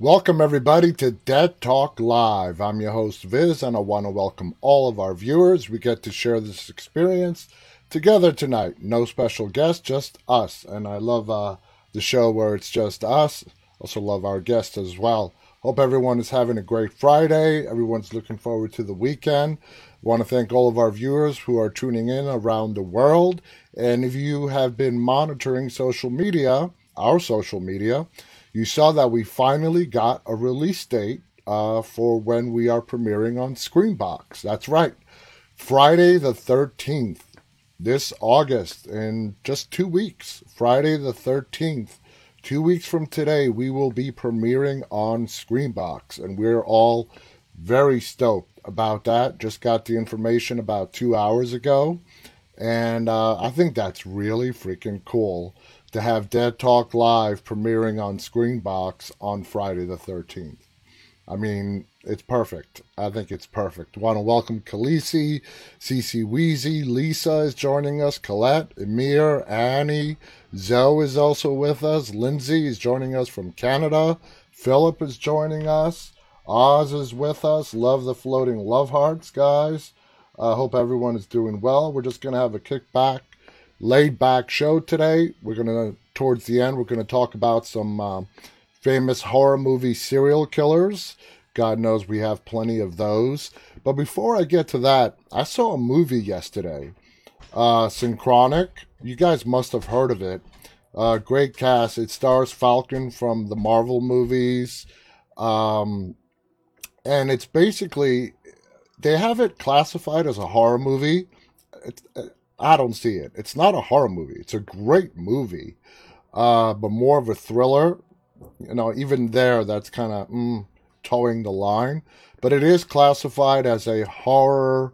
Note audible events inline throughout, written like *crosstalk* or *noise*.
Welcome, everybody, to Dead Talk Live. I'm your host, Viz, and I want to welcome all of our viewers. We get to share this experience together tonight. No special guest, just us. And I love uh, the show where it's just us. Also, love our guests as well. Hope everyone is having a great Friday. Everyone's looking forward to the weekend. Want to thank all of our viewers who are tuning in around the world. And if you have been monitoring social media, our social media, you saw that we finally got a release date uh, for when we are premiering on Screambox. That's right. Friday the 13th, this August, in just two weeks. Friday the 13th, two weeks from today, we will be premiering on Screambox, And we're all very stoked about that. Just got the information about two hours ago. And uh, I think that's really freaking cool to have Dead Talk Live premiering on Screambox on Friday the 13th. I mean, it's perfect. I think it's perfect. Want to welcome Khaleesi, Cece Weezy, Lisa is joining us, Colette, Emir, Annie, Zoe is also with us, Lindsay is joining us from Canada, Philip is joining us, Oz is with us. Love the floating love hearts, guys. I uh, hope everyone is doing well. We're just going to have a kickback laid back show today. We're going to, towards the end, we're going to talk about some uh, famous horror movie serial killers. God knows we have plenty of those. But before I get to that, I saw a movie yesterday, uh, Synchronic. You guys must have heard of it. Uh, great cast. It stars Falcon from the Marvel movies. Um, and it's basically, they have it classified as a horror movie. It's, I don't see it. It's not a horror movie. It's a great movie, uh, but more of a thriller. You know, even there, that's kind of mm, towing the line. But it is classified as a horror,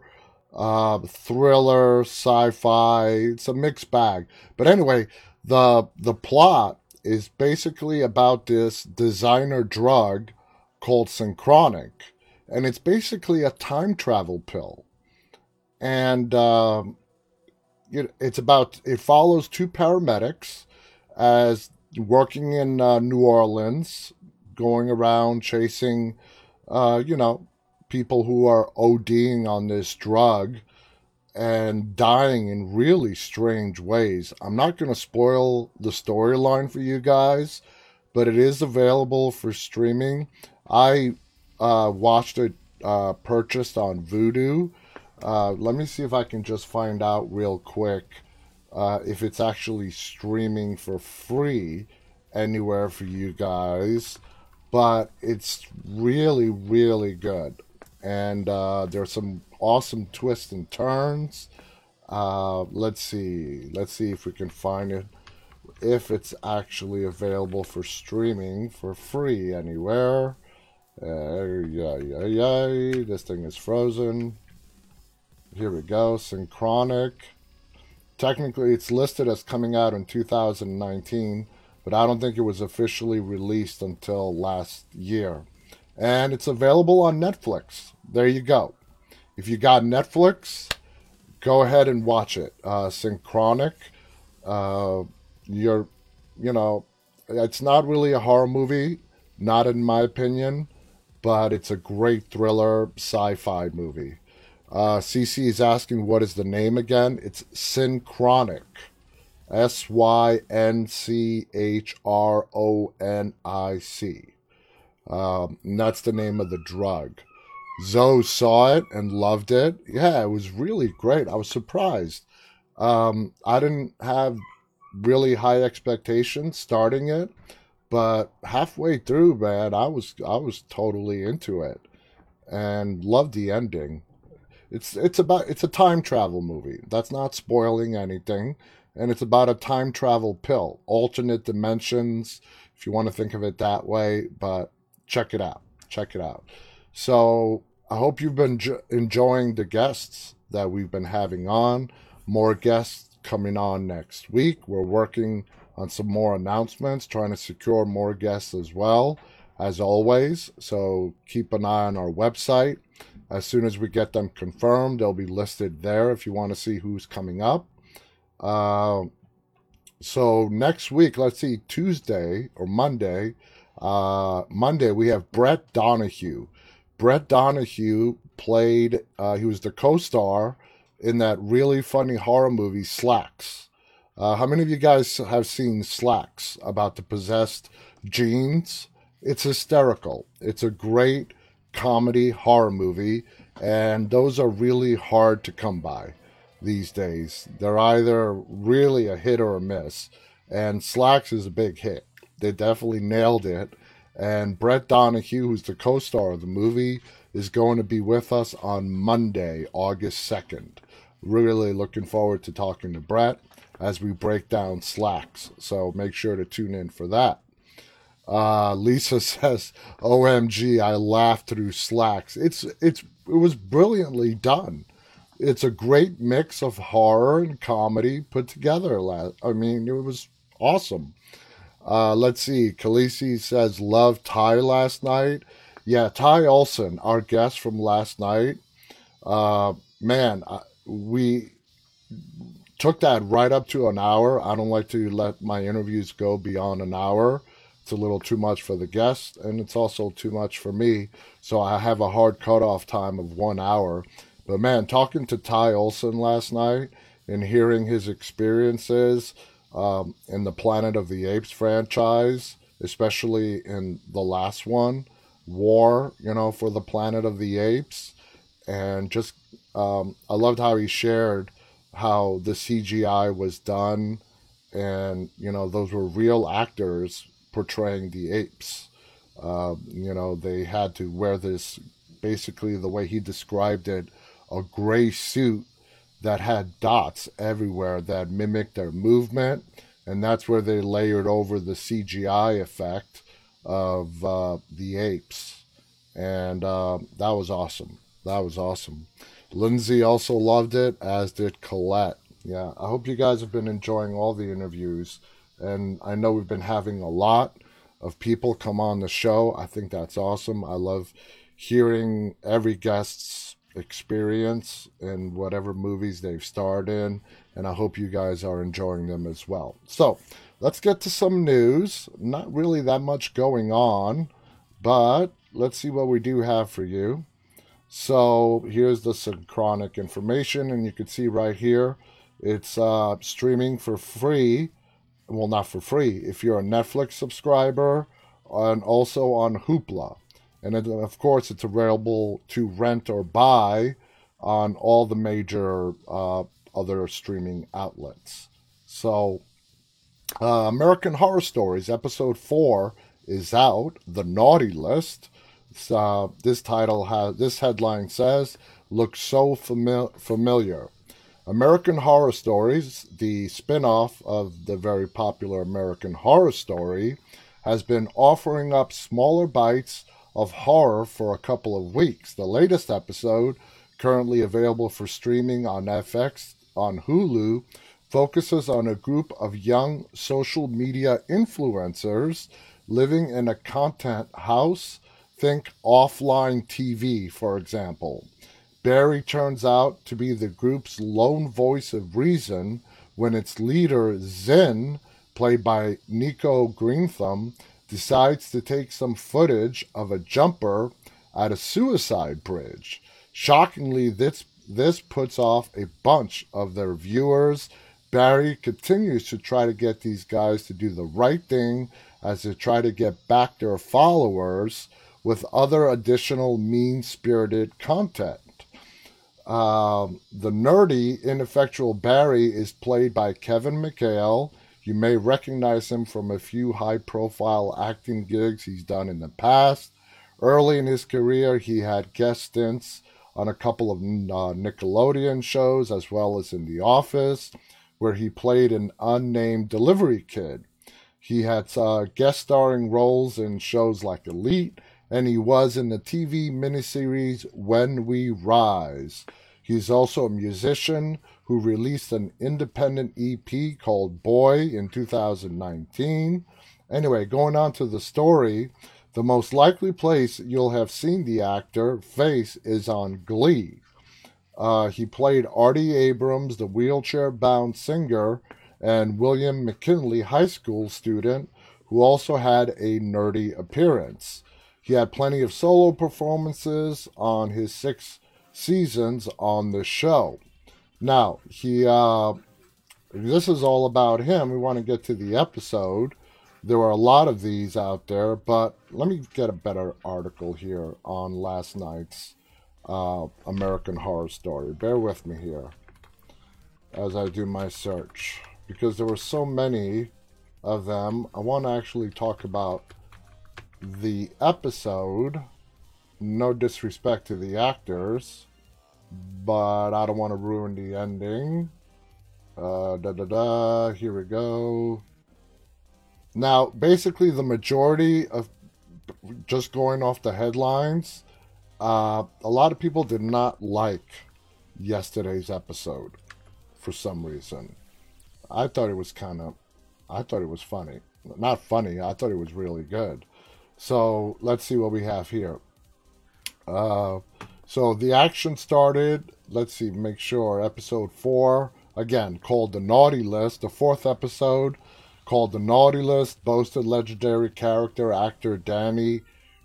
uh, thriller, sci-fi. It's a mixed bag. But anyway, the the plot is basically about this designer drug called Synchronic, and it's basically a time travel pill. And um, it's about it follows two paramedics as working in uh, New Orleans, going around chasing, uh, you know, people who are ODing on this drug and dying in really strange ways. I'm not going to spoil the storyline for you guys, but it is available for streaming. I uh, watched it uh, purchased on Vudu uh, let me see if I can just find out real quick uh, if it's actually streaming for free anywhere for you guys. But it's really, really good. And uh, there's some awesome twists and turns. Uh, let's see. Let's see if we can find it. If it's actually available for streaming for free anywhere. Uh, yeah, yeah, yeah. This thing is frozen. Here we go. Synchronic. Technically, it's listed as coming out in 2019, but I don't think it was officially released until last year. And it's available on Netflix. There you go. If you got Netflix, go ahead and watch it. Uh, Synchronic. Uh, you're, you know, it's not really a horror movie, not in my opinion, but it's a great thriller sci fi movie. Uh, CC is asking what is the name again? It's Synchronic. S Y N C H R O N I C. Um, that's the name of the drug. Zoe saw it and loved it. Yeah, it was really great. I was surprised. Um, I didn't have really high expectations starting it, but halfway through, man, I was I was totally into it and loved the ending. It's it's about it's a time travel movie. That's not spoiling anything, and it's about a time travel pill, alternate dimensions, if you want to think of it that way. But check it out. Check it out. So I hope you've been enjoying the guests that we've been having on. More guests coming on next week. We're working on some more announcements, trying to secure more guests as well, as always. So keep an eye on our website as soon as we get them confirmed, they'll be listed there if you want to see who's coming up. Uh, so next week, let's see, Tuesday or Monday, Uh, Monday, we have Brett Donahue. Brett Donahue played, uh, he was the co star in that really funny horror movie, Slaxx. Uh, how many of you guys have seen Slaxx about the possessed genes? It's hysterical. It's a great comedy horror movie, and those are really hard to come by these days. They're either really a hit or a miss, and Slaxx is a big hit. They definitely nailed it. And Brett Donahue, who's the co star of the movie, is going to be with us on Monday, August 2nd. Really looking forward to talking to Brett as we break down Slaxx. So make sure to tune in for that. Uh, Lisa *laughs* says, "OMG, I laughed through Slaxx." It's it's it was brilliantly done. It's a great mix of horror and comedy put together. I mean, it was awesome." Uh, let's see. Khaleesi says, "Love Ty last night." Yeah, Ty Olsson, our guest from last night. Uh, man, we took that right up to an hour. I don't like to let my interviews go beyond an hour. It's a little too much for the guest, and it's also too much for me. So I have a hard cutoff time of one hour. But man, talking to Ty Olsson last night and hearing his experiences um, in the Planet of the Apes franchise, especially in the last one, War, you know, for the Planet of the Apes, and just um, I loved how he shared how the CGI was done, and you know those were real actors portraying the apes. Uh, you know, they had to wear this, basically, the way he described it, a gray suit that had dots everywhere that mimicked their movement. And that's where they layered over the CGI effect of uh, the apes. And uh, that was awesome. That was awesome. Lindsay also loved it, as did Colette. Yeah, I hope you guys have been enjoying all the interviews and I know we've been having a lot of people come on the show. I think that's awesome. I love hearing every guest's experience in whatever movies they've starred in, and I hope you guys are enjoying them as well. So, let's get to some news. Not really that much going on, but let's see what we do have for you. So, here's the synchronic information, and you can see right here it's uh, streaming for free well, not for free, if you're a Netflix subscriber, and also on Hoopla. And of course, it's available to rent or buy on all the major uh, other streaming outlets. So, uh, American Horror Stories, episode four, is out. The Naughty List. Uh, this title has this headline says, "Looks so fami- familiar." American Horror Stories, the spin off of the very popular American Horror Story, has been offering up smaller bites of horror for a couple of weeks. The latest episode, currently available for streaming on FX on Hulu, focuses on a group of young social media influencers living in a content house. Think offline TV, for example. Barry turns out to be the group's lone voice of reason when its leader, Zen, played by Nico Greetham, decides to take some footage of a jumper at a suicide bridge. Shockingly, this, this puts off a bunch of their viewers. Barry continues to try to get these guys to do the right thing as they try to get back their followers with other additional mean spirited content. Um, the nerdy, ineffectual Barry is played by Kevin McHale. You may recognize him from a few high profile acting gigs he's done in the past. Early in his career, he had guest stints on a couple of uh, Nickelodeon shows as well as in The Office, where he played an unnamed delivery kid. He had uh, guest starring roles in shows like Elite and he was in the TV miniseries When We Rise. He's also a musician who released an independent EP called Boy in 2019. Anyway, going on to the story, the most likely place you'll have seen the actor face is on Glee. Uh, he played Artie Abrams, the wheelchair bound singer, and William McKinley High School student who also had a nerdy appearance. He had plenty of solo performances on his six seasons on the show. Now, he uh, this is all about him. We want to get to the episode. There were a lot of these out there, but let me get a better article here on last night's uh, American Horror Story. Bear with me here as I do my search because there were so many of them. I want to actually talk about the episode. No disrespect to the actors, but I don't want to ruin the ending. Uh, da da da. Here we go. Now, basically, the majority of just going off the headlines, uh, a lot of people did not like yesterday's episode for some reason. I thought it was kind of, I thought it was funny. Not funny, I thought it was really good. So let's see what we have here. Uh, so the action started. Let's see, make sure. Episode four, again, called The Naughty List. The fourth episode, called The Naughty List, boasted legendary character actor Danny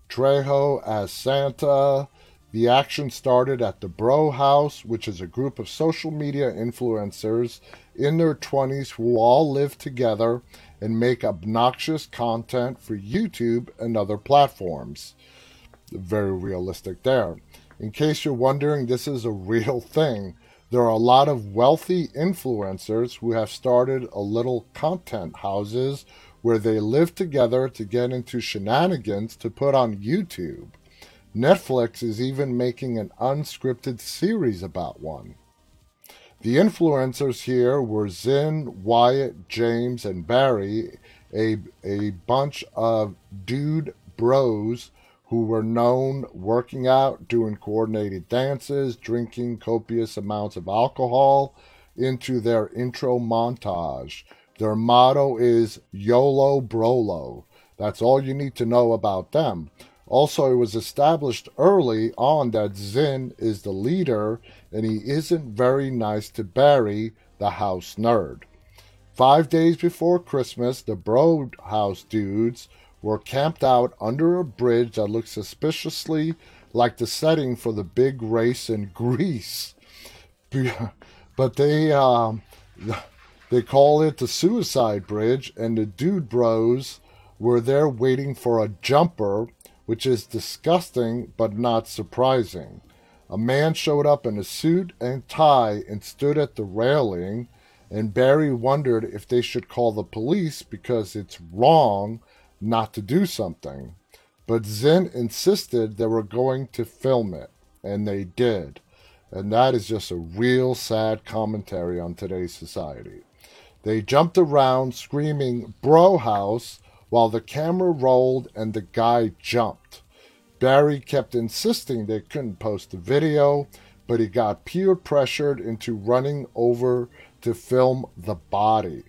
Trejo as Santa. The action started at the Bro House, which is a group of social media influencers in their 20s who all live together and make obnoxious content for YouTube and other platforms. Very realistic there. In case you're wondering, this is a *laughs* real thing. There are a lot of wealthy influencers who have started a little content houses where they live together to get into shenanigans to put on YouTube. Netflix is even making an unscripted series about one. The influencers here were Zin, Wyatt, James, and Barry, a, a bunch of dude bros who were known working out, doing coordinated dances, drinking copious amounts of alcohol into their intro montage. Their motto is YOLO Brolo. That's all you need to know about them. Also, it was established early on that Zin is the leader and he isn't very nice to Barry, the house nerd. Five days before Christmas, the Bro House dudes were camped out under a bridge that looked suspiciously like the setting for the big race in *laughs* Grease. *laughs* But they um, *laughs* they call it the Suicide Bridge, and the Dude Bros were there waiting for a jumper, which is disgusting but not surprising. A man showed up in a suit and tie and stood at the railing, and Barry wondered if they should call the police because it's wrong not to do something. But Zin insisted they were going to film it, and they did. And that is just a real sad commentary on today's society. They jumped around screaming, Bro House, while the camera rolled and the guy jumped. Barry kept insisting they couldn't post the video, but he got peer pressured into running over to film the body.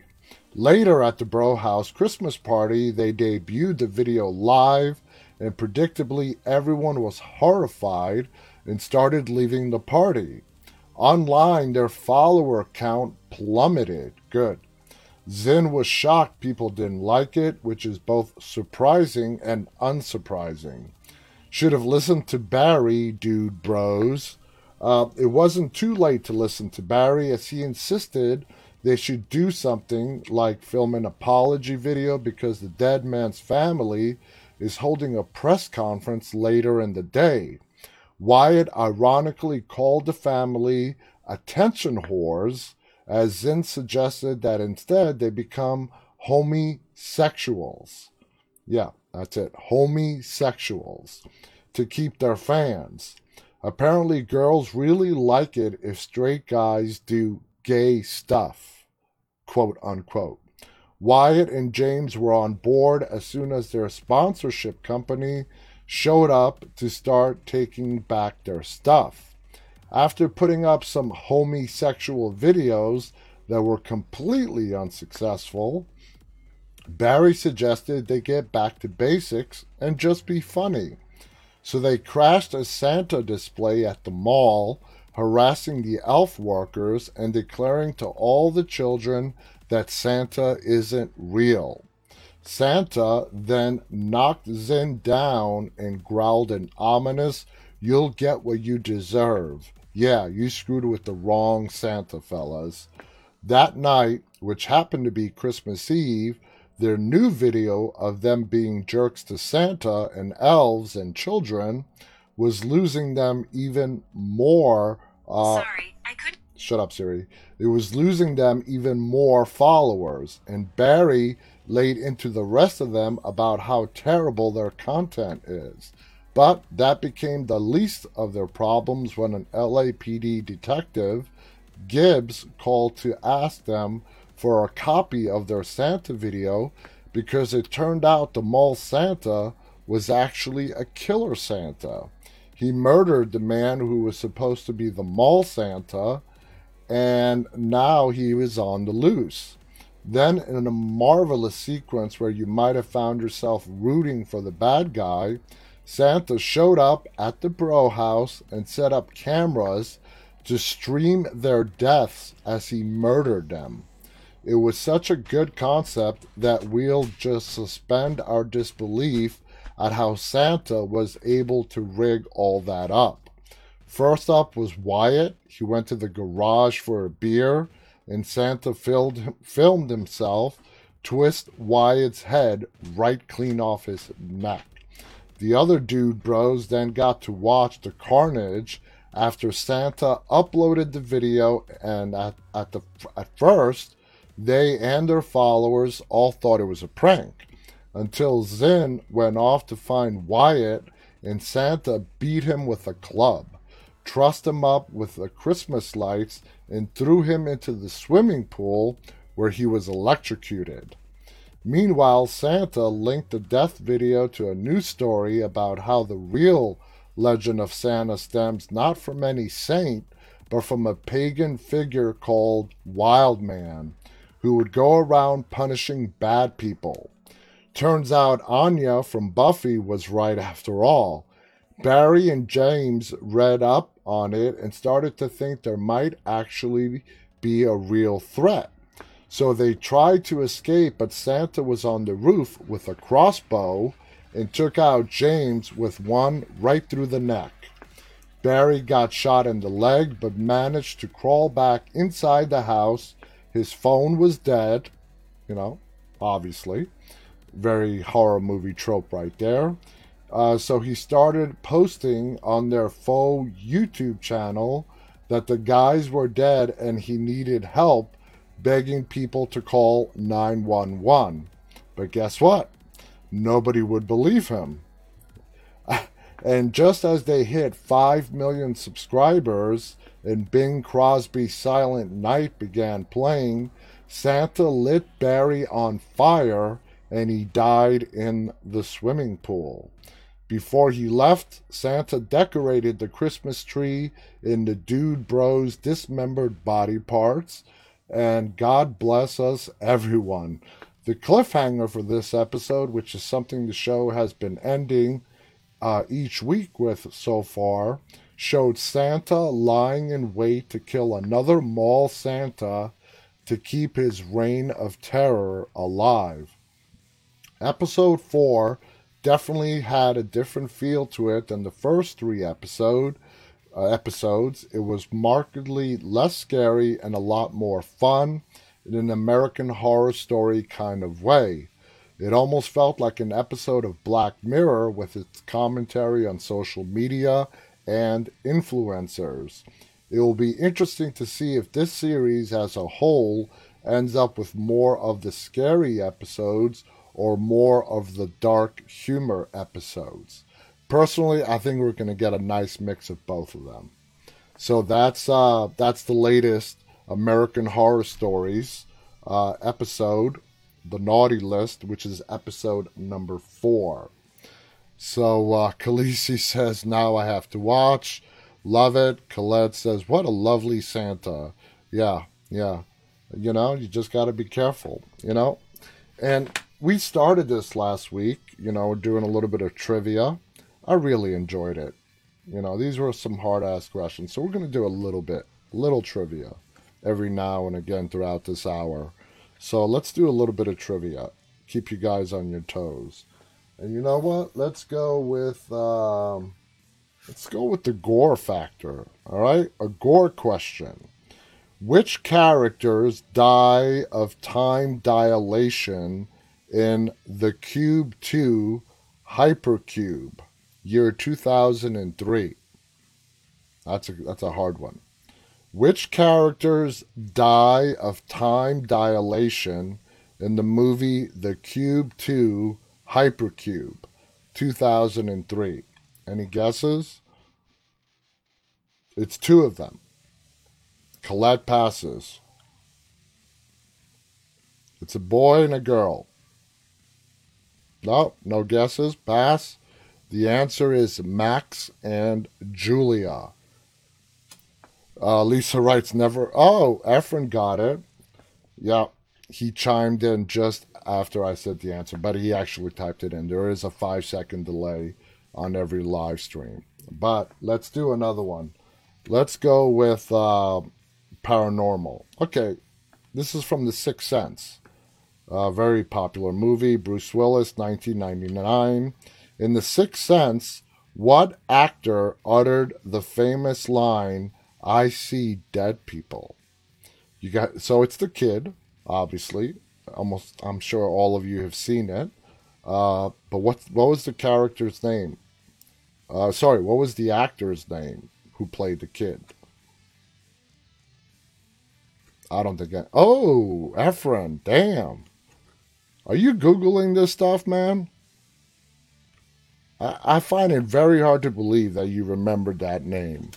Later at the Bro House Christmas party, they debuted the video live, and predictably, everyone was horrified and started leaving the party. Online, their follower count plummeted. Good. Zin was shocked people didn't like it, which is both surprising and unsurprising. Should have listened to Barry, dude bros. Uh, it wasn't too late to listen to Barry as he insisted they should do something like film an apology video because the dead man's family is holding a press conference later in the day. Wyatt ironically called the family attention whores, as Zin suggested that instead they become homosexuals. Yeah, that's it. Homosexuals. To keep their fans. Apparently, girls really like it if straight guys do gay stuff quote unquote. Wyatt and James were on board as soon as their sponsorship company showed up to start taking back their stuff. After putting up some homosexual videos that were completely unsuccessful, Barry suggested they get back to basics and just be funny. So they crashed a Santa display at the mall harassing the elf workers and declaring to all the children that Santa isn't real. Santa then knocked Zin down and growled an ominous, You'll get what you deserve. Yeah, you screwed with the wrong Santa, fellas. That night, which happened to be Christmas Eve, their new video of them being jerks to Santa and elves and children was losing them even more. Uh, Sorry, I could. Shut up, Siri. It was losing them even more followers, and Barry laid into the rest of them about how terrible their content is. But that became the least of their problems when an LAPD detective, Gibbs, called to ask them for a copy of their Santa video because it turned out the mall Santa was actually a killer Santa. He murdered the man who was supposed to be the mall Santa, and now he was on the loose. Then, in a marvelous sequence where you might have found yourself rooting for the bad guy, Santa showed up at the Bro house and set up cameras to stream their deaths as he murdered them. It was such a good concept that we'll just suspend our disbelief at how Santa was able to rig all that up. First up was Wyatt. He went to the garage for a beer and Santa filled, filmed himself twist Wyatt's head right clean off his neck. The other dude bros then got to watch the carnage after Santa uploaded the video, and at, at, the, at first, they and their followers all thought it was a prank until Zin went off to find Wyatt and Santa beat him with a club trussed him up with the Christmas lights, and threw him into the swimming pool where he was electrocuted. Meanwhile, Santa linked the death video to a news story about how the real legend of Santa stems not from any saint, but from a pagan figure called Wildman, who would go around punishing bad people. Turns out Anya from Buffy was right after all. Barry and James read up on it and started to think there might actually be a real threat. So they tried to escape, but Santa was on the roof with a crossbow and took out James with one right through the neck. Barry got shot in the leg but managed to crawl back inside the house. His phone was dead, you know, obviously. Very horror movie trope right there. Uh, so he started posting on their faux YouTube channel that the guys were dead and he needed help, begging people to call 911. But guess what? Nobody would believe him. And just as they hit 5 million subscribers and Bing Crosby's Silent Night began playing, Santa lit Barry on fire and he died in the swimming pool. Before he left, Santa decorated the Christmas tree in the Dude Bros dismembered body parts, and God bless us, everyone. The cliffhanger for this episode, which is something the show has been ending uh, each week with so far, showed Santa lying in wait to kill another mall Santa to keep his reign of terror alive. Episode 4 definitely had a different feel to it than the first three episode uh, episodes. It was markedly less scary and a lot more fun in an American horror story kind of way. It almost felt like an episode of Black Mirror with its commentary on social media and influencers. It will be interesting to see if this series as a whole ends up with more of the scary episodes or more of the dark humor episodes. Personally, I think we're going to get a nice mix of both of them. So that's uh, that's the latest American Horror Stories uh, episode, the Naughty List, which is episode number four. So uh, *laughs* Khaleesi says, now I have to watch. Love it. Colette says, what a lovely Santa. Yeah, yeah. You know, you just got to be careful, you know? And we started this last week, you know, doing a little bit of trivia. I really enjoyed it. You know, these were some hard ass questions. So we're going to do a little bit, little trivia every now and again throughout this hour. So let's do a little bit of trivia. keep you guys on your toes. And you know what? Let's go with um, let's go with the gore factor. All right, a gore question. Which characters die of time dilation in the Cube 2 Hypercube, year 2003? That's a that's a hard one. Which characters die of time dilation in the movie The Cube 2 Hypercube, 2003? Any guesses? It's two of them. Colette passes. It's a boy and a girl. No, no guesses. Pass. The answer is Max and Julia. Uh, Lisa writes, never. Oh, Efren got it. Yeah, he chimed in just after I said the answer, but he actually typed it in. There is a five second delay on every live stream. But let's do another one. Let's go with uh, paranormal. Okay, this is from The Sixth Sense. A very popular movie, Bruce Willis, 1999. In The Sixth Sense, what actor uttered the famous line, I see dead people? You got so it's the kid, obviously. Almost I'm sure all of you have seen it. Uh, but what what was the character's name? Uh, sorry, what was the actor's name who played the kid? I don't think I. Oh, Efren, damn. Are you Googling this stuff, man? I, I find it very hard to believe that you remembered that name.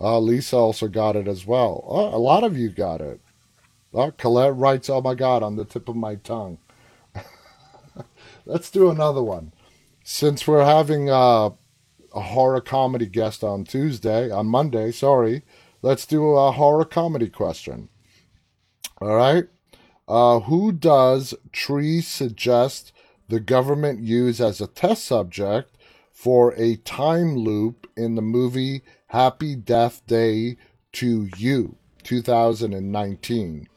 Uh, Lisa also got it as well. Uh, a lot of you got it. Uh, Colette writes, Oh my God, on the tip of my tongue. *laughs* Let's do another one. Since we're having uh, a horror comedy guest on Tuesday, on Monday, sorry, let's do a horror comedy question. All right. Uh, who does Tree suggest the government use as a test subject for a time loop in the movie Happy Death Day to You, 2019?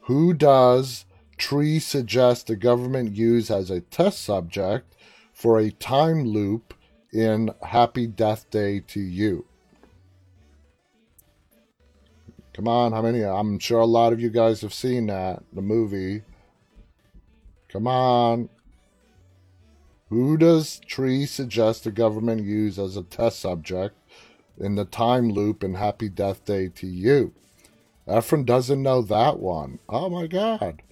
Who does Tree suggest the government use as a test subject for a time loop in Happy Death Day to You? Come on, how many? I'm sure a lot of you guys have seen that, the movie. Come on. Who does Tree suggest the government use as a test subject in the time loop in Happy Death Day to You? Efren doesn't know that one. Oh my god.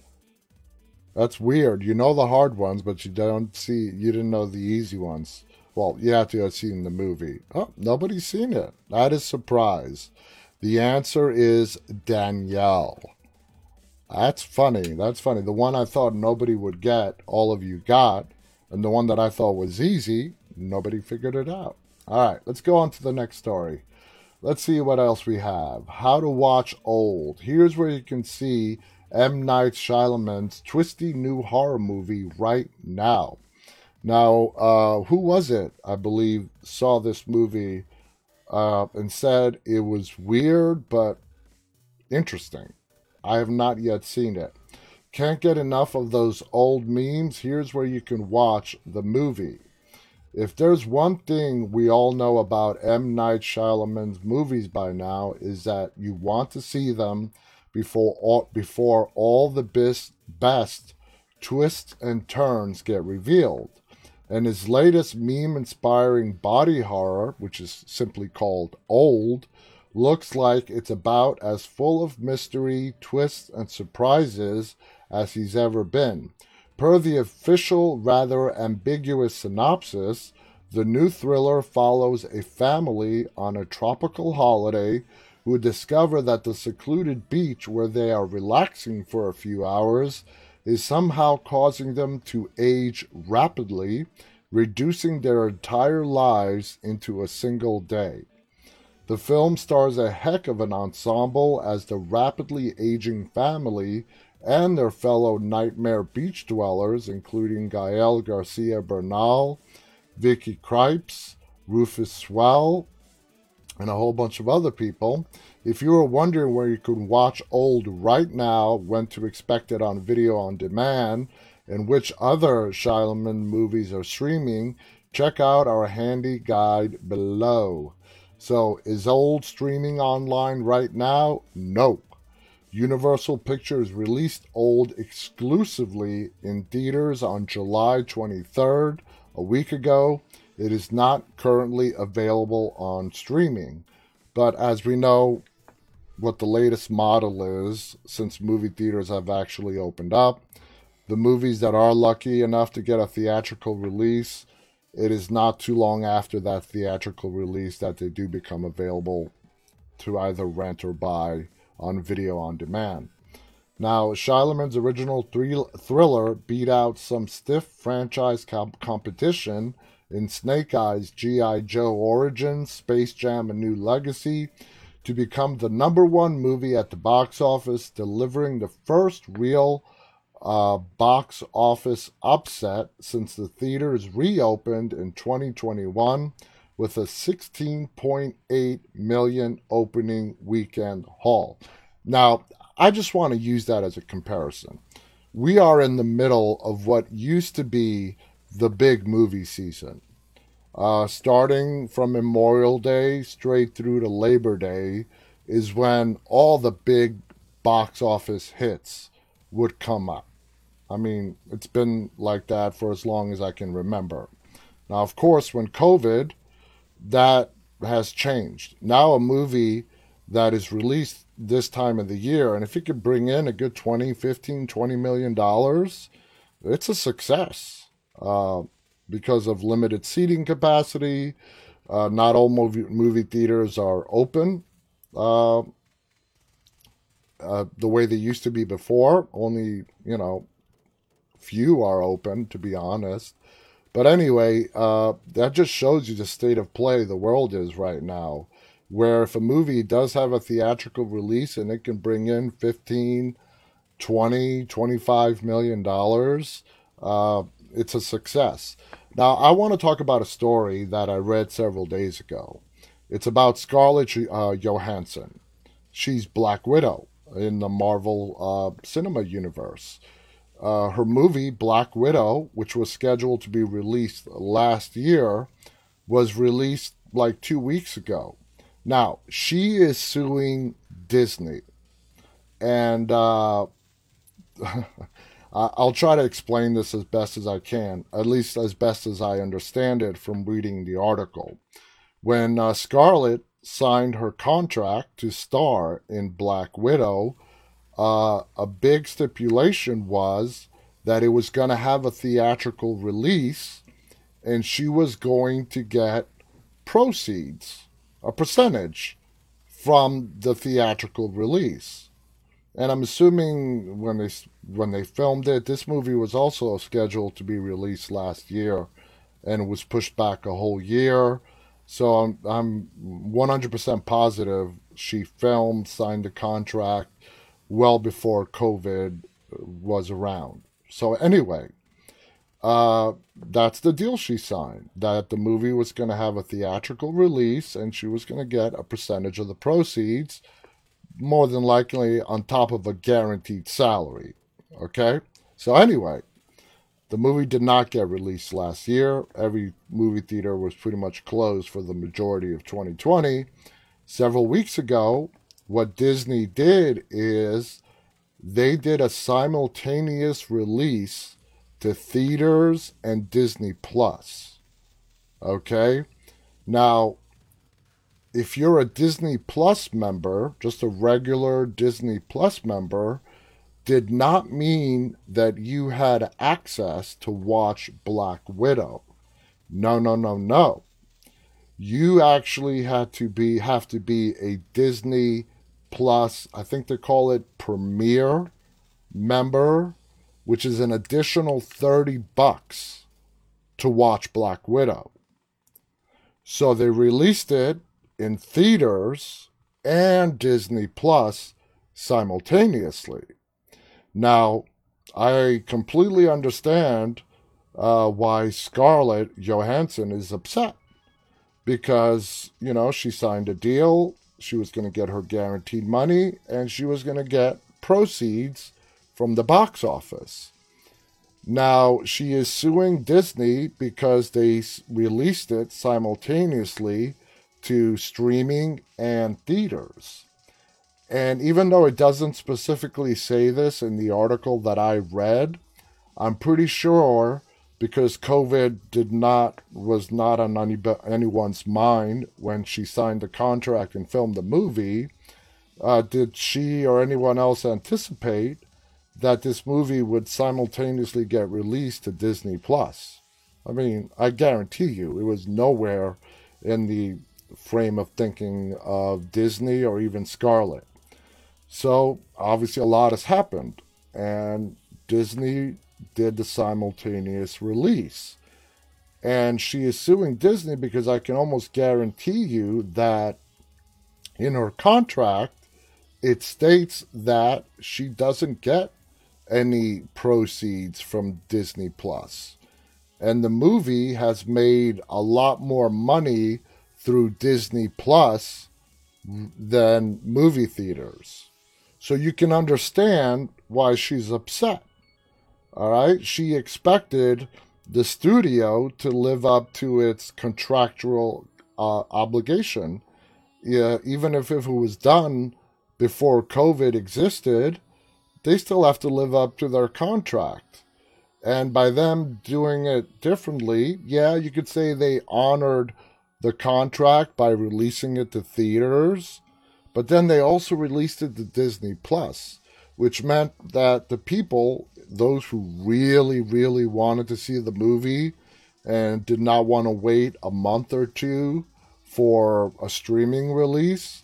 That's weird. You know the hard ones, but you don't see you didn't know the easy ones. Well, you have to have seen the movie. Oh, nobody's seen it. That is surprise. The answer is Danielle. That's funny. That's funny. The one I thought nobody would get, all of you got. And the one that I thought was easy, nobody figured it out. All right, let's go on to the next story. Let's see what else we have. How to watch old. Here's where you can see M. Night Shyamalan's twisty new horror movie right now. Now, uh, who was it? I believe saw this movie uh, and said it was weird but interesting. I have not yet seen it. Can't get enough of those old memes? Here's where you can watch the movie. If there's one thing we all know about M. Night Shyamalan's movies by now is that you want to see them before all, before all the best, best twists and turns get revealed and his latest meme inspiring body horror, which is simply called Old, looks like it's about as full of mystery, twists, and surprises as he's ever been. Per the official, rather ambiguous synopsis, the new thriller follows a family on a tropical holiday who discover that the secluded beach where they are relaxing for a few hours is somehow causing them to age rapidly, reducing their entire lives into a single day. The film stars a heck of an ensemble as the rapidly aging family and their fellow nightmare beach dwellers, including Gael Garcia Bernal, Vicky Krieps, Rufus Sewell, and a whole bunch of other people. If you were wondering where you could watch old right now, when to expect it on video on demand, and which other Shyamalan movies are streaming, check out our handy guide below. So, is old streaming online right now? No. Universal Pictures released Old exclusively in theaters on July 23rd, a week ago. It is not currently available on streaming. But as we know, what the latest model is since movie theaters have actually opened up, the movies that are lucky enough to get a theatrical release, it is not too long after that theatrical release that they do become available to either rent or buy on video on demand. Now, Shyamalan's original thriller beat out some stiff franchise comp- competition in Snake Eyes, G.I. Joe Origins, Space Jam, A New Legacy to become the number one movie at the box office, delivering the first real uh, box office upset since the theaters reopened in 2021 with a 16.8 million opening weekend haul. Now, I just want to use that as a comparison. We are in the middle of what used to be the big movie season. Uh, starting from Memorial Day straight through to Labor Day is when all the big box office hits would come up. I mean, it's been like that for as long as I can remember. Now, of course, when COVID that has changed. Now a movie that is released this time of the year, and if it could bring in a good 20, 15, 20 million dollars, it's a success uh, because of limited seating capacity. Uh, not all movie, movie theaters are open uh, uh the way they used to be before. Only, you know, few are open, to be honest. But anyway, uh, that just shows you the state of play the world is right now. Where if a movie does have a theatrical release and it can bring in 15, 20, 25 million dollars, uh, it's a success. Now, I want to talk about a story that I read several days ago. It's about Scarlett uh, Johansson. She's Black Widow in the Marvel uh, cinema universe. Uh, her movie, Black Widow, which was scheduled to be released last year, was released like two weeks ago. Now, she is suing Disney. And uh, *laughs* I'll try to explain this as best as I can, at least as best as I understand it from reading the article. When uh, Scarlett signed her contract to star in Black Widow, uh, a big stipulation was that it was going to have a theatrical release and she was going to get proceeds, a percentage from the theatrical release. And I'm assuming when they when they filmed it, this movie was also scheduled to be released last year, and was pushed back a whole year. So I'm I'm 100% positive she filmed, signed a contract, well before COVID was around. So anyway, uh, that's the deal she signed. That the movie was going to have a theatrical release, and she was going to get a percentage of the proceeds, more than likely on top of a guaranteed salary. Okay. So anyway, the movie did not get released last year. Every movie theater was pretty much closed for the majority of 2020. Several weeks ago, what Disney did is they did a simultaneous release to theaters and Disney Plus. Okay? Now, if you're a Disney Plus member, just a regular Disney Plus member, did not mean that you had access to watch Black Widow. No, no, no, no. You actually had to be have to be a Disney plus, I think they call it Premier member, which is an additional 30 bucks to watch Black Widow. So they released it in theaters and Disney Plus simultaneously. Now, I completely understand uh, why Scarlett Johansson is upset because, you know, she signed a deal she was going to get her guaranteed money and she was going to get proceeds from the box office. Now, she is suing Disney because they released it simultaneously to streaming and theaters. And even though it doesn't specifically say this in the article that I read, I'm pretty sure because COVID did not was not on any, anyone's mind when she signed the contract and filmed the movie. Uh, did she or anyone else anticipate that this movie would simultaneously get released to Disney Plus? I mean, I guarantee you, it was nowhere in the frame of thinking of Disney or even Scarlett. So obviously, a lot has happened, and Disney did the simultaneous release. And she is suing Disney because I can almost guarantee you that in her contract, it states that she doesn't get any proceeds from Disney Plus. And the movie has made a lot more money through Disney Plus than movie theaters. So you can understand why she's upset. All right. She expected the studio to live up to its contractual uh, obligation. Yeah, even if, if it was done before COVID existed, they still have to live up to their contract. And by them doing it differently, yeah, you could say they honored the contract by releasing it to theaters, but then they also released it to Disney Plus, which meant that the people those who really, really wanted to see the movie and did not want to wait a month or two for a streaming release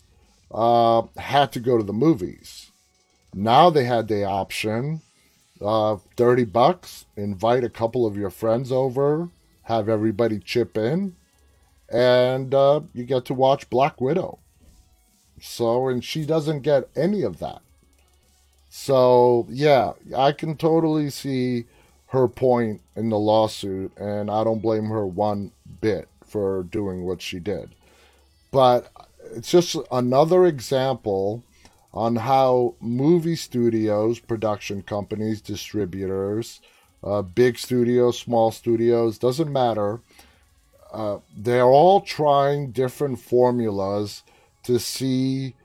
uh, had to go to the movies. Now they had the option uh, 30 bucks, invite a couple of your friends over, have everybody chip in, and uh, you get to watch Black Widow. So, and she doesn't get any of that. So, yeah, I can totally see her point in the lawsuit, and I don't blame her one bit for doing what she did. But it's just another example on how movie studios, production companies, distributors, uh, big studios, small studios, doesn't matter. Uh, they're all trying different formulas to see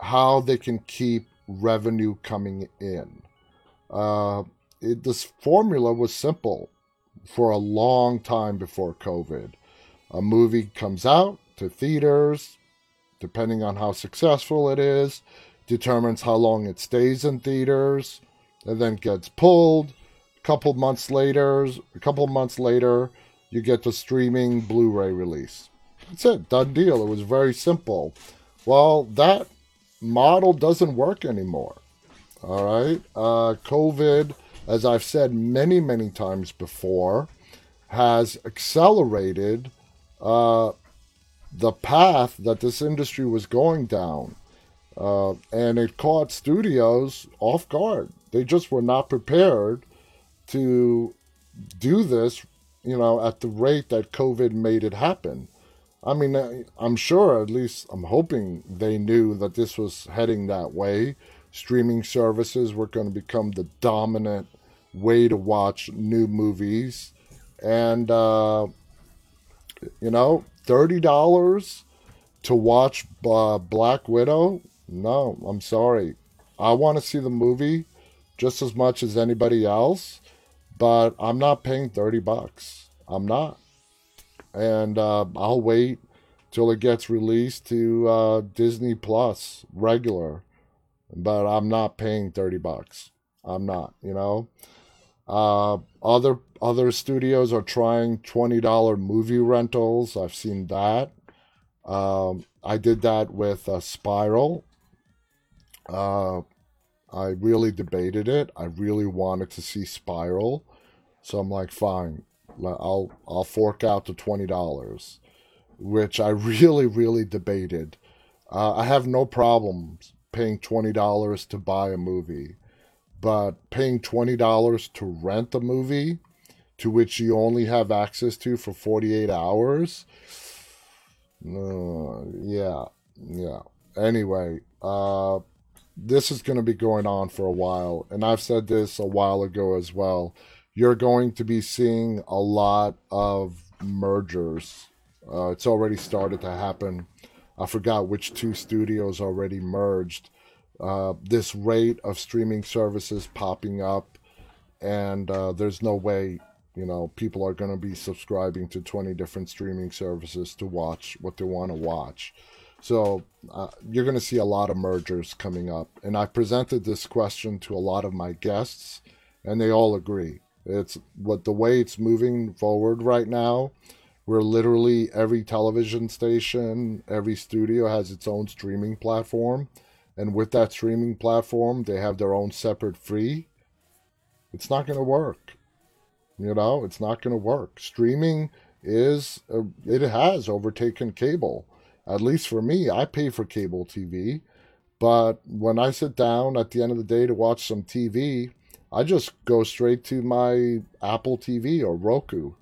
how they can keep revenue coming in. Uh, it, this formula was simple for a long time before COVID. A movie comes out to theaters, depending on how successful it is, determines how long it stays in theaters, and then gets pulled. A couple months later, a couple months later, you get the streaming Blu-ray release. That's it, done deal. It was very simple. Well, that model doesn't work anymore. All right. Uh, COVID, as I've said many, many times before, has accelerated uh, the path that this industry was going down. Uh, and it caught studios off guard. They just were not prepared to do this, you know, at the rate that COVID made it happen. I mean, uh, I'm sure, at least I'm hoping they knew that this was heading that way. Streaming services were going to become the dominant way to watch new movies. And, uh, you know, $30 to watch uh, Black Widow? No, I'm sorry. I want to see the movie just as much as anybody else, but I'm not paying 30 bucks. I'm not and uh, I'll wait till it gets released to uh, Disney Plus regular. But I'm not paying thirty bucks. I'm not. You know, uh, other other studios are trying twenty dollar movie rentals. I've seen that. Um, I did that with uh, Spiral. Uh, I really debated it. I really wanted to see Spiral, so I'm like, fine, I'll I'll fork out the twenty dollars, which I really really debated. Uh, I have no problems paying twenty dollars to buy a movie, but paying twenty dollars to rent a movie, to which you only have access to for forty eight hours. Uh, yeah, yeah. Anyway, uh, this is going to be going on for a while, and I've said this a while ago as well you're going to be seeing a lot of mergers. Uh, it's already started to happen. I forgot which two studios already merged. Uh, this rate of streaming services popping up, and uh, there's no way, you know, people are going to be subscribing to 20 different streaming services to watch what they want to watch. So uh, you're going to see a lot of mergers coming up. And I presented this question to a lot of my guests, and they all agree. It's what the way it's moving forward right now. Where literally every television station, every studio has its own streaming platform, and with that streaming platform, they have their own separate free. It's not going to work. You know, it's not going to work. Streaming is uh, it has overtaken cable. At least for me, I pay for cable TV, but when I sit down at the end of the day to watch some TV, I just go straight to my Apple TV or Roku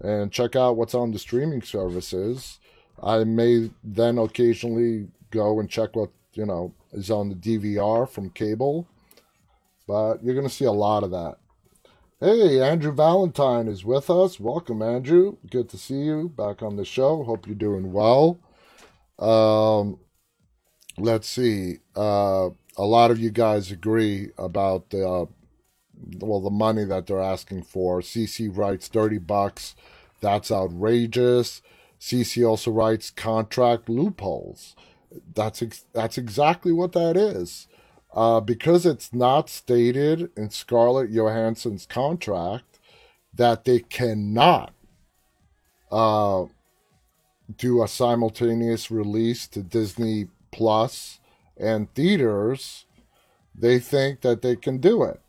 and check out what's on the streaming services. I may then occasionally go and check what, you know, is on the DVR from cable, but you're going to see a lot of that. Hey, Andrew Valentine is with us. Welcome, Andrew. Good to see you back on the show. Hope you're doing well. Um, let's see. Uh, a lot of you guys agree about the uh, well, the money that they're asking for. CC writes 30 bucks. That's outrageous. CC also writes contract loopholes. That's ex- that's exactly what that is. Uh, because it's not stated in Scarlett Johansson's contract that they cannot uh, do a simultaneous release to Disney Plus and theaters, they think that they can do it.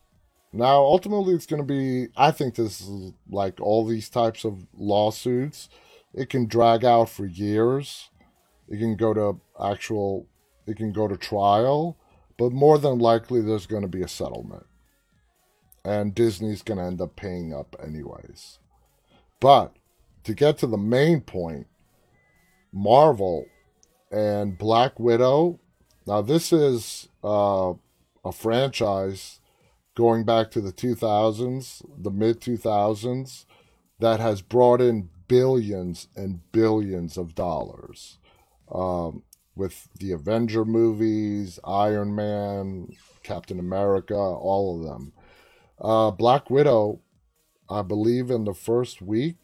Now, ultimately, it's going to be, I think this is like all these types of lawsuits, it can drag out for years. It can go to actual, it can go to trial, but more than likely, there's going to be a settlement. And Disney's going to end up paying up anyways. But to get to the main point, Marvel and Black Widow. Now, this is uh, a franchise going back to the 2000s, the mid 2000s, that has brought in billions and billions of dollars. Um, with the Avenger movies, Iron Man, Captain America, all of them. Uh, Black Widow, I believe in the first week,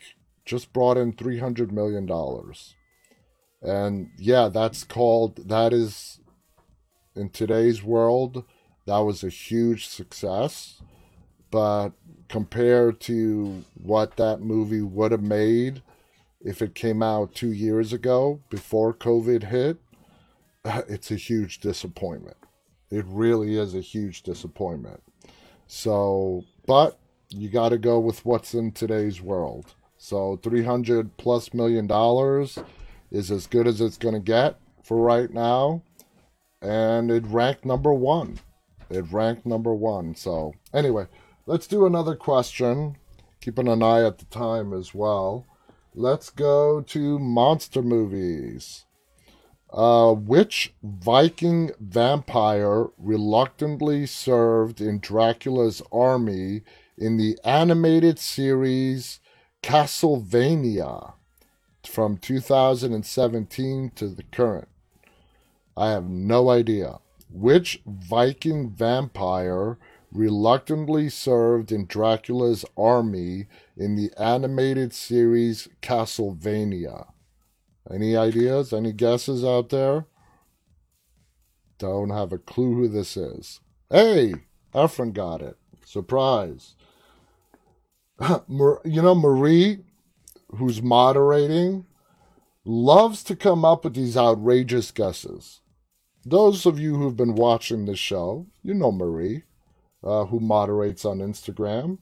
just brought in $300 million. And yeah, that's called, that is, in today's world, that was a huge success. But compared to what that movie would have made if it came out two years ago before COVID hit, uh, it's a huge disappointment. It really is a huge disappointment. So, but you got to go with what's in today's world. So, 300 plus million dollars is as good as it's going to get for right now. And it ranked number one. It ranked number one. So, anyway, let's do another question. Keeping an eye at the time as well. Let's go to monster movies. Uh, which Viking vampire reluctantly served in Dracula's army in the animated series Castlevania from 2017 to the current? I have no idea. Which Viking vampire reluctantly served in Dracula's army in the animated series Castlevania? Any ideas? Any guesses out there? Don't have a clue who this is. Hey, Efren got it. Surprise. *laughs* you know, Marie, who's moderating, loves to come up with these outrageous guesses. Those of you who've been watching this show, you know Marie, uh, who moderates on Instagram.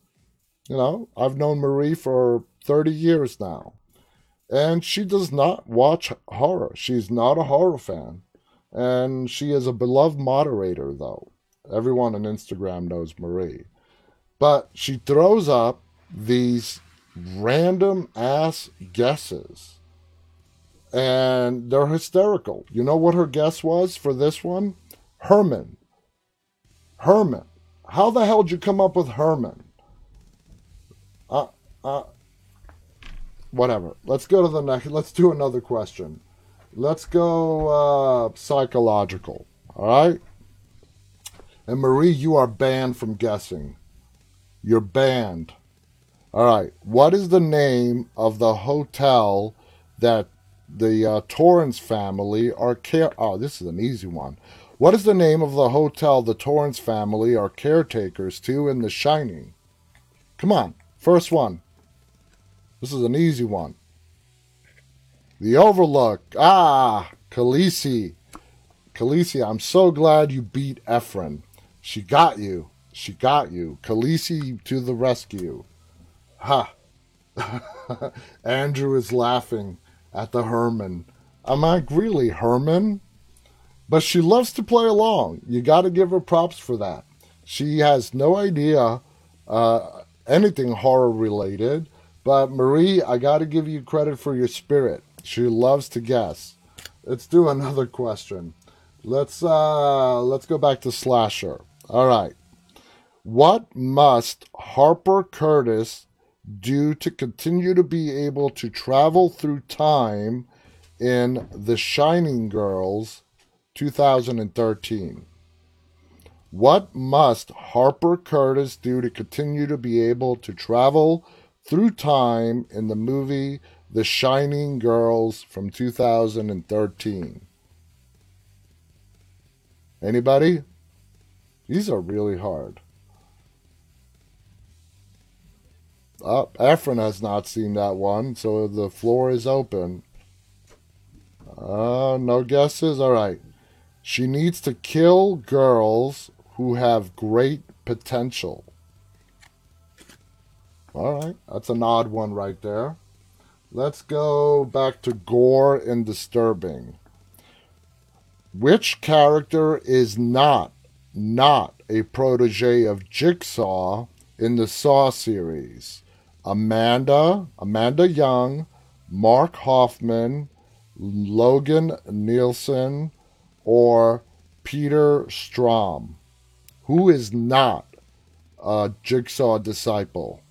You know, I've known Marie for 30 years now. And she does not watch horror. She's not a horror fan. And she is a beloved moderator, though. Everyone on Instagram knows Marie. But she throws up these random ass guesses and they're hysterical. You know what her guess was for this one? Herman. Herman. How the hell did you come up with Herman? Uh, uh, whatever. Let's go to the next. Let's do another question. Let's go uh, psychological. All right. And Marie, you are banned from guessing. You're banned. All right. What is the name of the hotel that the uh, Torrance family are care? Oh, this is an easy one. What is the name of the hotel the Torrance family are caretakers to in The Shining? Come on, first one. This is an easy one. The Overlook. Ah, Khaleesi. Khaleesi, I'm so glad you beat Efren. She got you. She got you. Khaleesi to the rescue. Ha. *laughs* Andrew is laughing at the Herman. I'm I really Herman? But she loves to play along. You got to give her props for that. She has no idea uh, anything horror related. But Marie, I got to give you credit for your spirit. She loves to guess. Let's do another question. Let's uh let's go back to slasher. All right. What must Harper Curtis do to continue to be able to travel through time in The Shining Girls 2013? What must Harper Curtis do to continue to be able to travel through time in the movie The Shining Girls from 2013? Anybody? These are really hard. Oh, Efren has not seen that one, so the floor is open. Uh, no guesses? All right. She needs to kill girls who have great potential. All right, that's an odd one right there. Let's go back to gore and disturbing. Which character is not not a protege of Jigsaw in the Saw series? Amanda, Amanda Young, Mark Hoffman, Logan Nelson, or Peter Strahm? Who is not a Jigsaw disciple?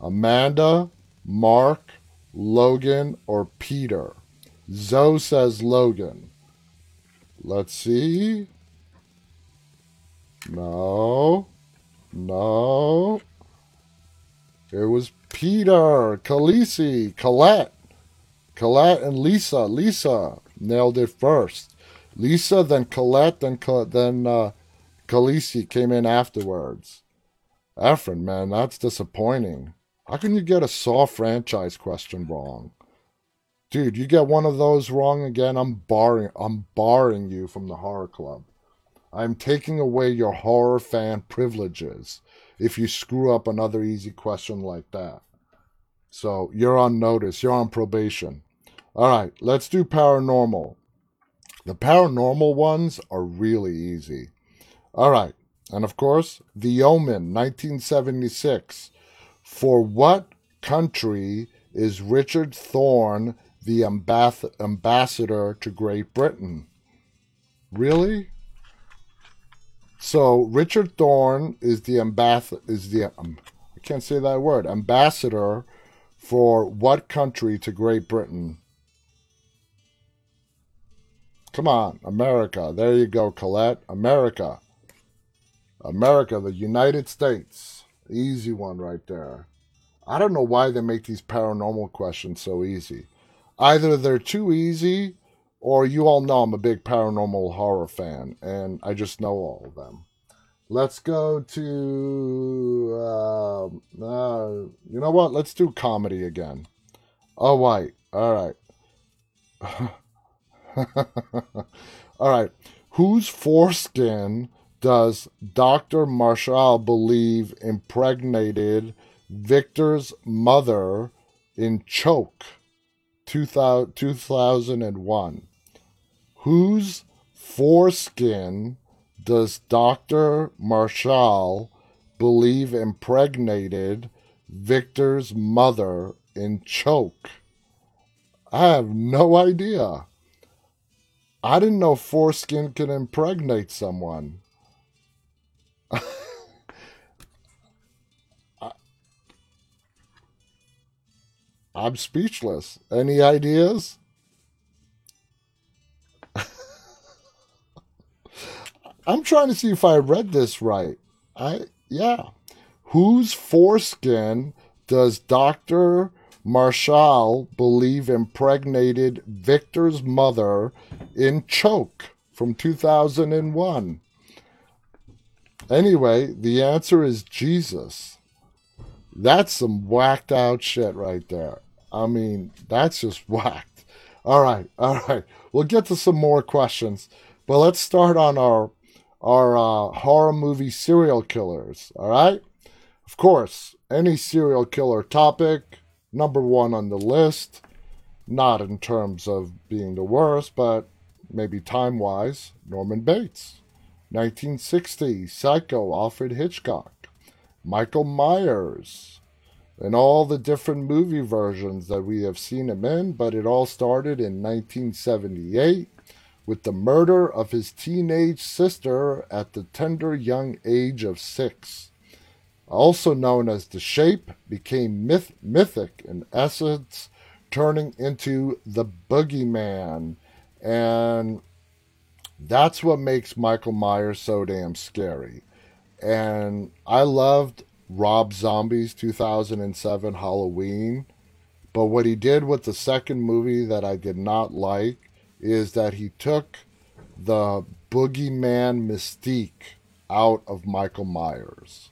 Amanda, Mark, Logan, or Peter? Zoe says Logan. Let's see. No. No. It was Peter, Khaleesi, Colette. Colette and Lisa. Lisa nailed it first. Lisa, then Colette, then then uh, Khaleesi came in afterwards. Efren, man, that's disappointing. How can you get a Saw franchise question wrong? Dude, you get one of those wrong again, I'm barring I'm barring you from the horror club. I'm taking away your horror fan privileges if you screw up another easy question like that. So you're on notice, you're on probation. All right, let's do paranormal. The paranormal ones are really easy. All right, and of course, The Omen, 1976. For what country is Richard Thorn the ambath- ambassador to Great Britain? Really? So Richard Thorn is the ambath- is the um, I can't say that word ambassador for what country to Great Britain? Come on, America. There you go, Colette. America. America, the United States. Easy one right there. I don't know why they make these paranormal questions so easy. Either they're too easy, or you all know I'm a big paranormal horror fan, and I just know all of them. Let's go to, uh, uh, you know what? Let's do comedy again. Oh, white. All right. *laughs* all right. Whose foreskin does Dr. Marshall believe impregnated Victor's mother in Choke 2001? Whose foreskin does Dr. Marshall believe impregnated Victor's mother in Choke? I have no idea. I didn't know foreskin can impregnate someone. *laughs* I'm speechless. Any ideas? I'm trying to see if I read this right. I yeah. Whose foreskin does Dr. Marshall believe impregnated Victor's mother in Choke from 2001? Anyway, the answer is Jesus. That's some whacked out shit right there. I mean, that's just *laughs* whacked. All right, all right. We'll get to some more questions, but let's start on our our uh, horror movie serial killers. All right. Of course, any serial killer topic, number one on the list. Not in terms of being the worst, but maybe time wise, Norman Bates. 1960, Psycho, Alfred Hitchcock, Michael Myers, and all the different movie versions that we have seen him in, but it all started in 1978 with the murder of his teenage sister at the tender young age of six. Also known as The Shape, became myth- mythic in essence, turning into the boogeyman. And that's what makes Michael Myers so damn scary. And I loved Rob Zombie's 2007 Halloween, but what he did with the second movie that I did not like is that he took the boogeyman mystique out of Michael Myers.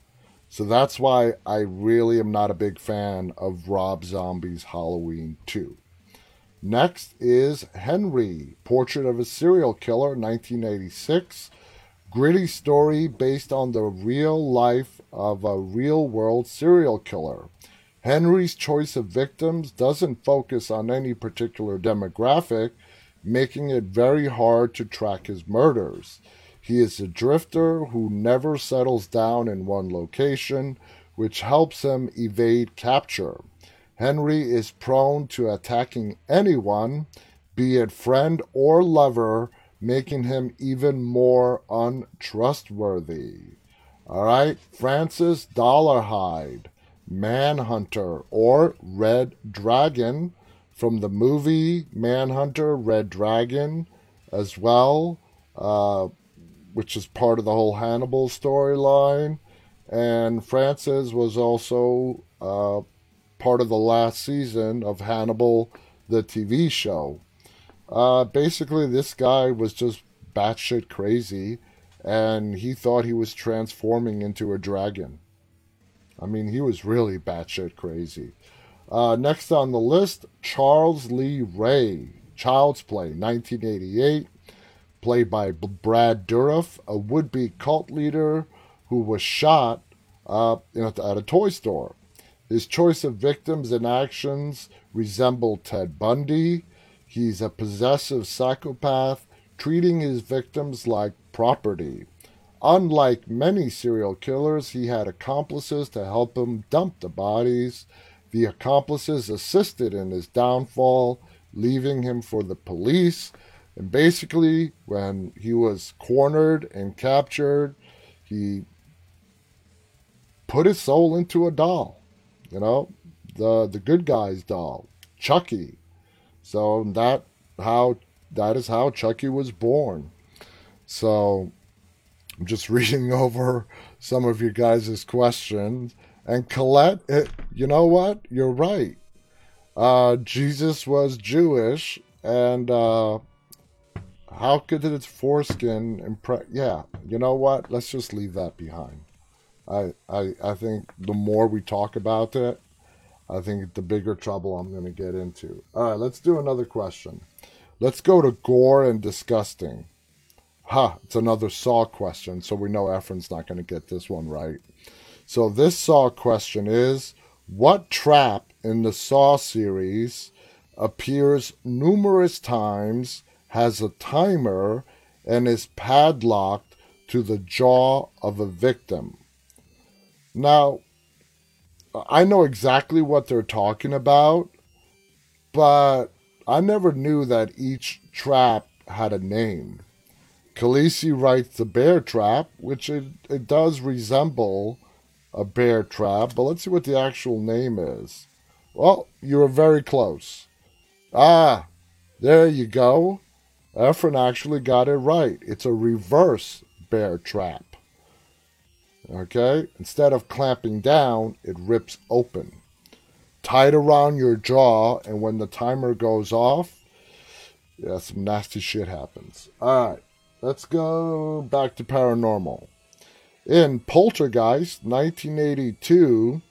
So that's why I really am not a big fan of Rob Zombie's Halloween 2. Next is Henry, Portrait of a Serial Killer, 1986. Gritty story based on the real life of a real world serial killer. Henry's choice of victims doesn't focus on any particular demographic, making it very hard to track his murders. He is a drifter who never settles down in one location, which helps him evade capture. Henry is prone to attacking anyone, be it friend or lover, making him even more untrustworthy. All right, Francis Dolarhyde, Manhunter or Red Dragon from the movie Manhunter Red Dragon as well, uh, which is part of the whole Hannibal storyline. And Francis was also uh, part of the last season of Hannibal, the TV show. Uh, basically, this guy was just batshit crazy, and he thought he was transforming into a dragon. I mean, he was really batshit crazy. Uh, next on the list, Charles Lee Ray, Child's Play, 1988, played by Brad Dourif, a would-be cult leader who was shot uh, at a toy store. His choice of victims and actions resemble Ted Bundy. He's a possessive psychopath, treating his victims like property. Unlike many serial killers, he had accomplices to help him dump the bodies. The accomplices assisted in his downfall, leaving him for the police. And basically, when he was cornered and captured, he put his soul into a doll you know, the the good guy's doll, Chucky. So that how that is how Chucky was born. So I'm just *laughs* reading over some of you guys' questions. And Colette, it, you know what? You're right. Uh, Jesus was Jewish, and uh, how could its foreskin impress? Yeah, you know what? Let's just leave that behind. I, I, I think the more we talk about it, I think the bigger trouble I'm going to get into. All right, let's do another question. Let's go to gore and disgusting. Ha, it's another Saw question, so we know Efren's not going to get this one right. So this Saw question is What trap in the Saw series appears numerous times, has a timer, and is padlocked to the jaw of a victim? Now, I know exactly what they're talking about, but I never knew that each trap had a name. Khaleesi writes the bear trap, which it, it does resemble a bear trap, but let's see what the actual name is. Well, you were very close. Ah, there you go. Efren actually got it right. It's a reverse bear trap. Okay? Instead of clamping down, it rips open. Tied around your jaw, and when the timer goes off, yeah, some nasty shit happens. Alright, let's go back to paranormal. In Poltergeist 1982,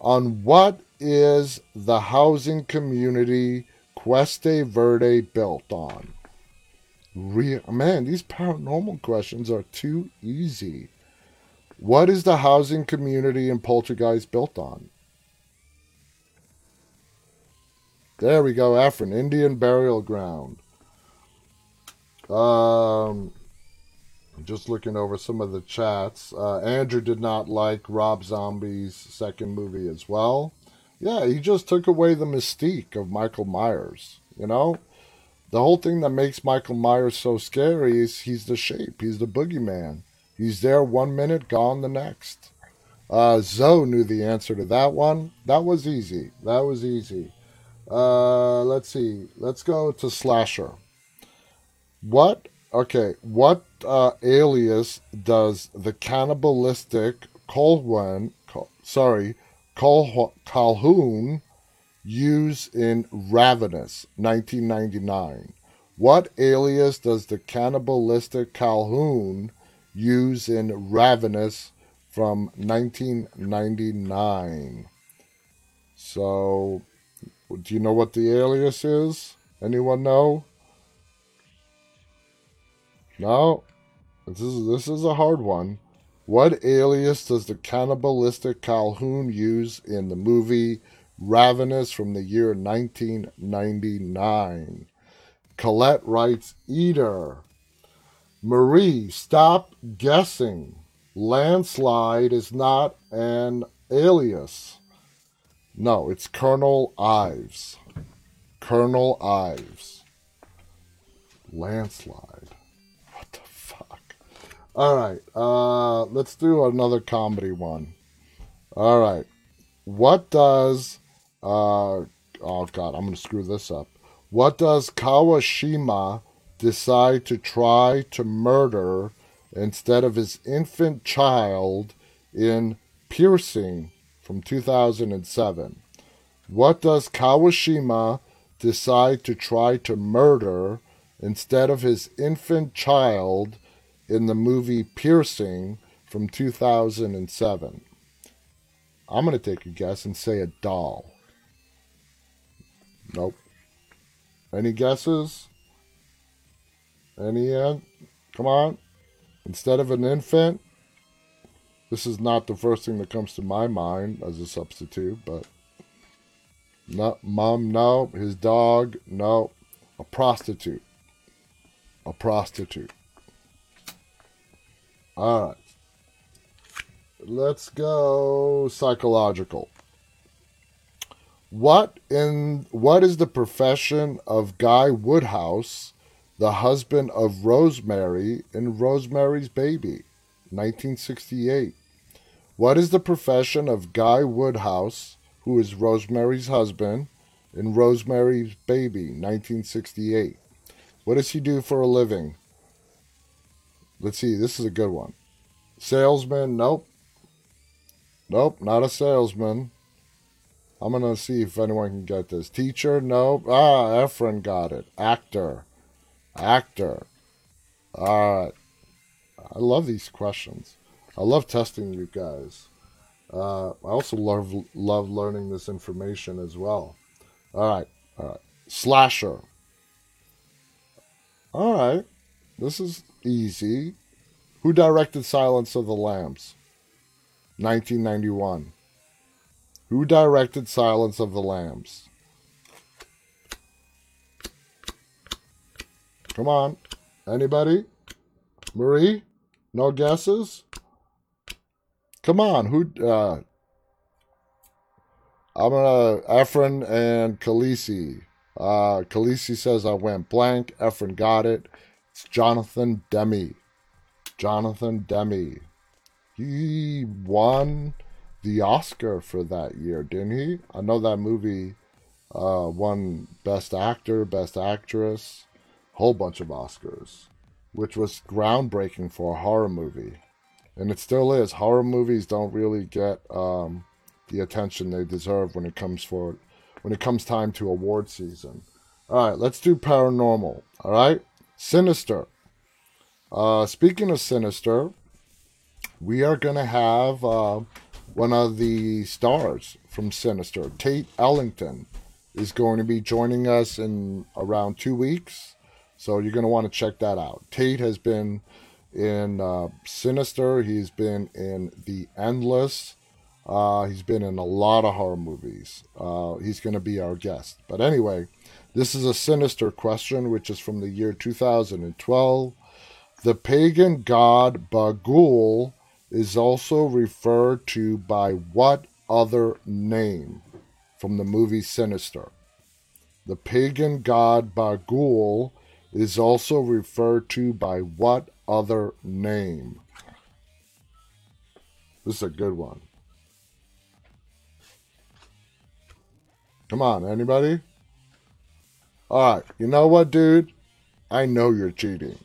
on what is the housing community Cuesta Verde built on? Real, man, these paranormal questions are too easy. What is the housing community in Poltergeist built on? There we go, Efren, Indian burial ground. Um, just looking over some of the chats. Uh, Andrew did not like Rob Zombie's second movie as well. Yeah, he just took away the mystique of Michael Myers. You know, the whole thing that makes Michael Myers so scary is he's the shape, he's the boogeyman. He's there one minute, gone the next. Uh, Zoe knew the answer to that one. That was easy. That was easy. Uh, let's see. Let's go to Slasher. What? Okay. What uh, alias does the cannibalistic Colwyn, sorry, Col- Calhoun use in Ravenous, 1999? What alias does the cannibalistic Calhoun use in Ravenous from 1999? So, do you know what the alias is? Anyone know? No, this is this is a hard one. What alias does the cannibalistic Calhoun use in the movie Ravenous from the year 1999? Colette writes Eater. Marie, stop guessing. Landslide is not an alias. No, it's Colonel Ives. Colonel Ives. Landslide. All right. Uh, let's do another comedy one. All right. What does uh oh god, I'm gonna screw this up. What does Kawashima decide to try to murder instead of his infant child in Piercing from 2007? What does Kawashima decide to try to murder instead of his infant child in the movie Piercing from 2007. I'm going to take a guess and say a doll. Nope. Any guesses? Any? Uh, come on. Instead of an infant, this is not the first thing that comes to my mind as a substitute, but no, mom, no. His dog, no. A prostitute. A prostitute. All right. Let's go psychological. What in what is the profession of Guy Woodhouse, the husband of Rosemary in Rosemary's Baby, 1968? What is the profession of Guy Woodhouse, who is Rosemary's husband, in Rosemary's Baby, 1968? What does he do for a living? Let's see. This is a good one. Salesman. Nope. Nope. Not a salesman. I'm going to see if anyone can get this. Teacher. Nope. Ah, Efren got it. Actor. Actor. All right. I love these questions. I love testing you guys. Uh, I also love love learning this information as well. All right, all right. Slasher. All right, this is easy. Who directed Silence of the Lambs? 1991. Who directed Silence of the Lambs? Come on. Anybody? Marie? No guesses? Come on. Who? Uh, I'm gonna Efren and Khaleesi. Uh, Khaleesi says I went blank. Efren got it. It's Jonathan Demme. Jonathan Demme. He won the Oscar for that year, didn't he? I know that movie uh, won Best Actor, Best Actress, whole bunch of Oscars, which was groundbreaking for a horror movie, and it still is. Horror movies don't really get um, the attention they deserve when it comes for when it comes time to award season. All right, let's do paranormal. All right, Sinister. Uh, speaking of Sinister, we are gonna have. Uh, one of the stars from Sinister, Tate Ellington, is going to be joining us in around two weeks. So you're going to want to check that out. Tate has been in uh, Sinister, he's been in The Endless, uh, he's been in a lot of horror movies. Uh, he's going to be our guest. But anyway, this is a Sinister question, which is from the year 2012. The pagan god Bughuul is also referred to by what other name from the movie Sinister? The pagan god Bughuul is also referred to by what other name? This is a good one. Come on, anybody? All right, you know what, dude? I know you're cheating.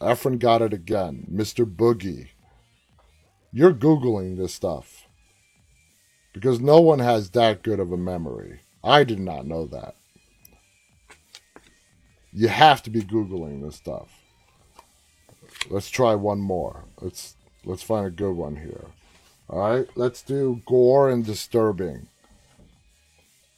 Efren got it again. Mr. Boogie. You're Googling this stuff because no one has that good of a memory. I did not know that. You have to be Googling this stuff. Let's try one more. Let's let's find a good one here. All right, let's do gore and disturbing.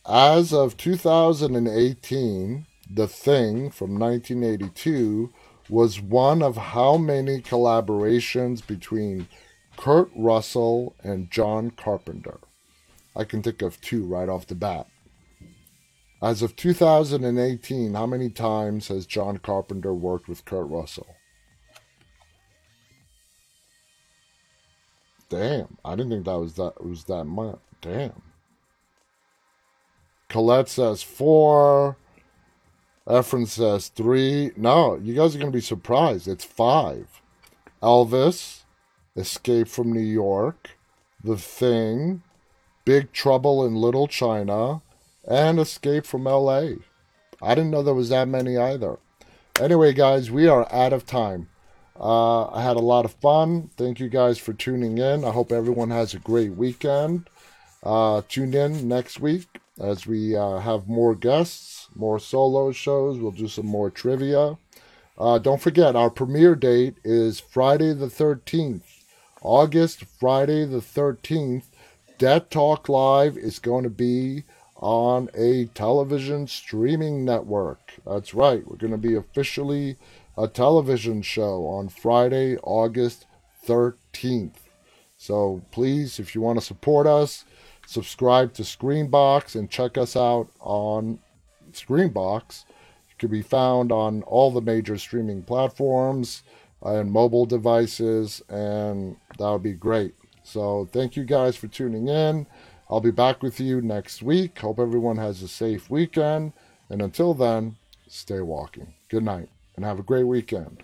As of 2018, The Thing from 1982 was one of how many collaborations between Kurt Russell and John Carpenter. I can think of two right off the bat. As of 2018, how many times has John Carpenter worked with Kurt Russell? Damn, I didn't think that was that was that much. Damn. Colette says four. Efren says three. No, you guys are gonna be surprised. It's five. Elvis, Escape from New York, The Thing, Big Trouble in Little China, and Escape from LA. I didn't know there was that many either. Anyway, guys, we are out of time. Uh, I had a lot of fun. Thank you guys for tuning in. I hope everyone has a great weekend. Uh, tune in next week as we uh, have more guests, more solo shows. We'll do some more trivia. Uh, don't forget, our premiere date is Friday the 13th. August, Friday the 13th, Dead Talk Live is going to be on a television streaming network. That's right, we're going to be officially a television show on Friday, August 13th. So please, if you want to support us, subscribe to Screambox and check us out on Screambox. It can be found on all the major streaming platforms and mobile devices, and that would be great. So, thank you guys for tuning in. I'll be back with you next week. Hope everyone has a safe weekend. And until then, stay walking. Good night and have a great weekend.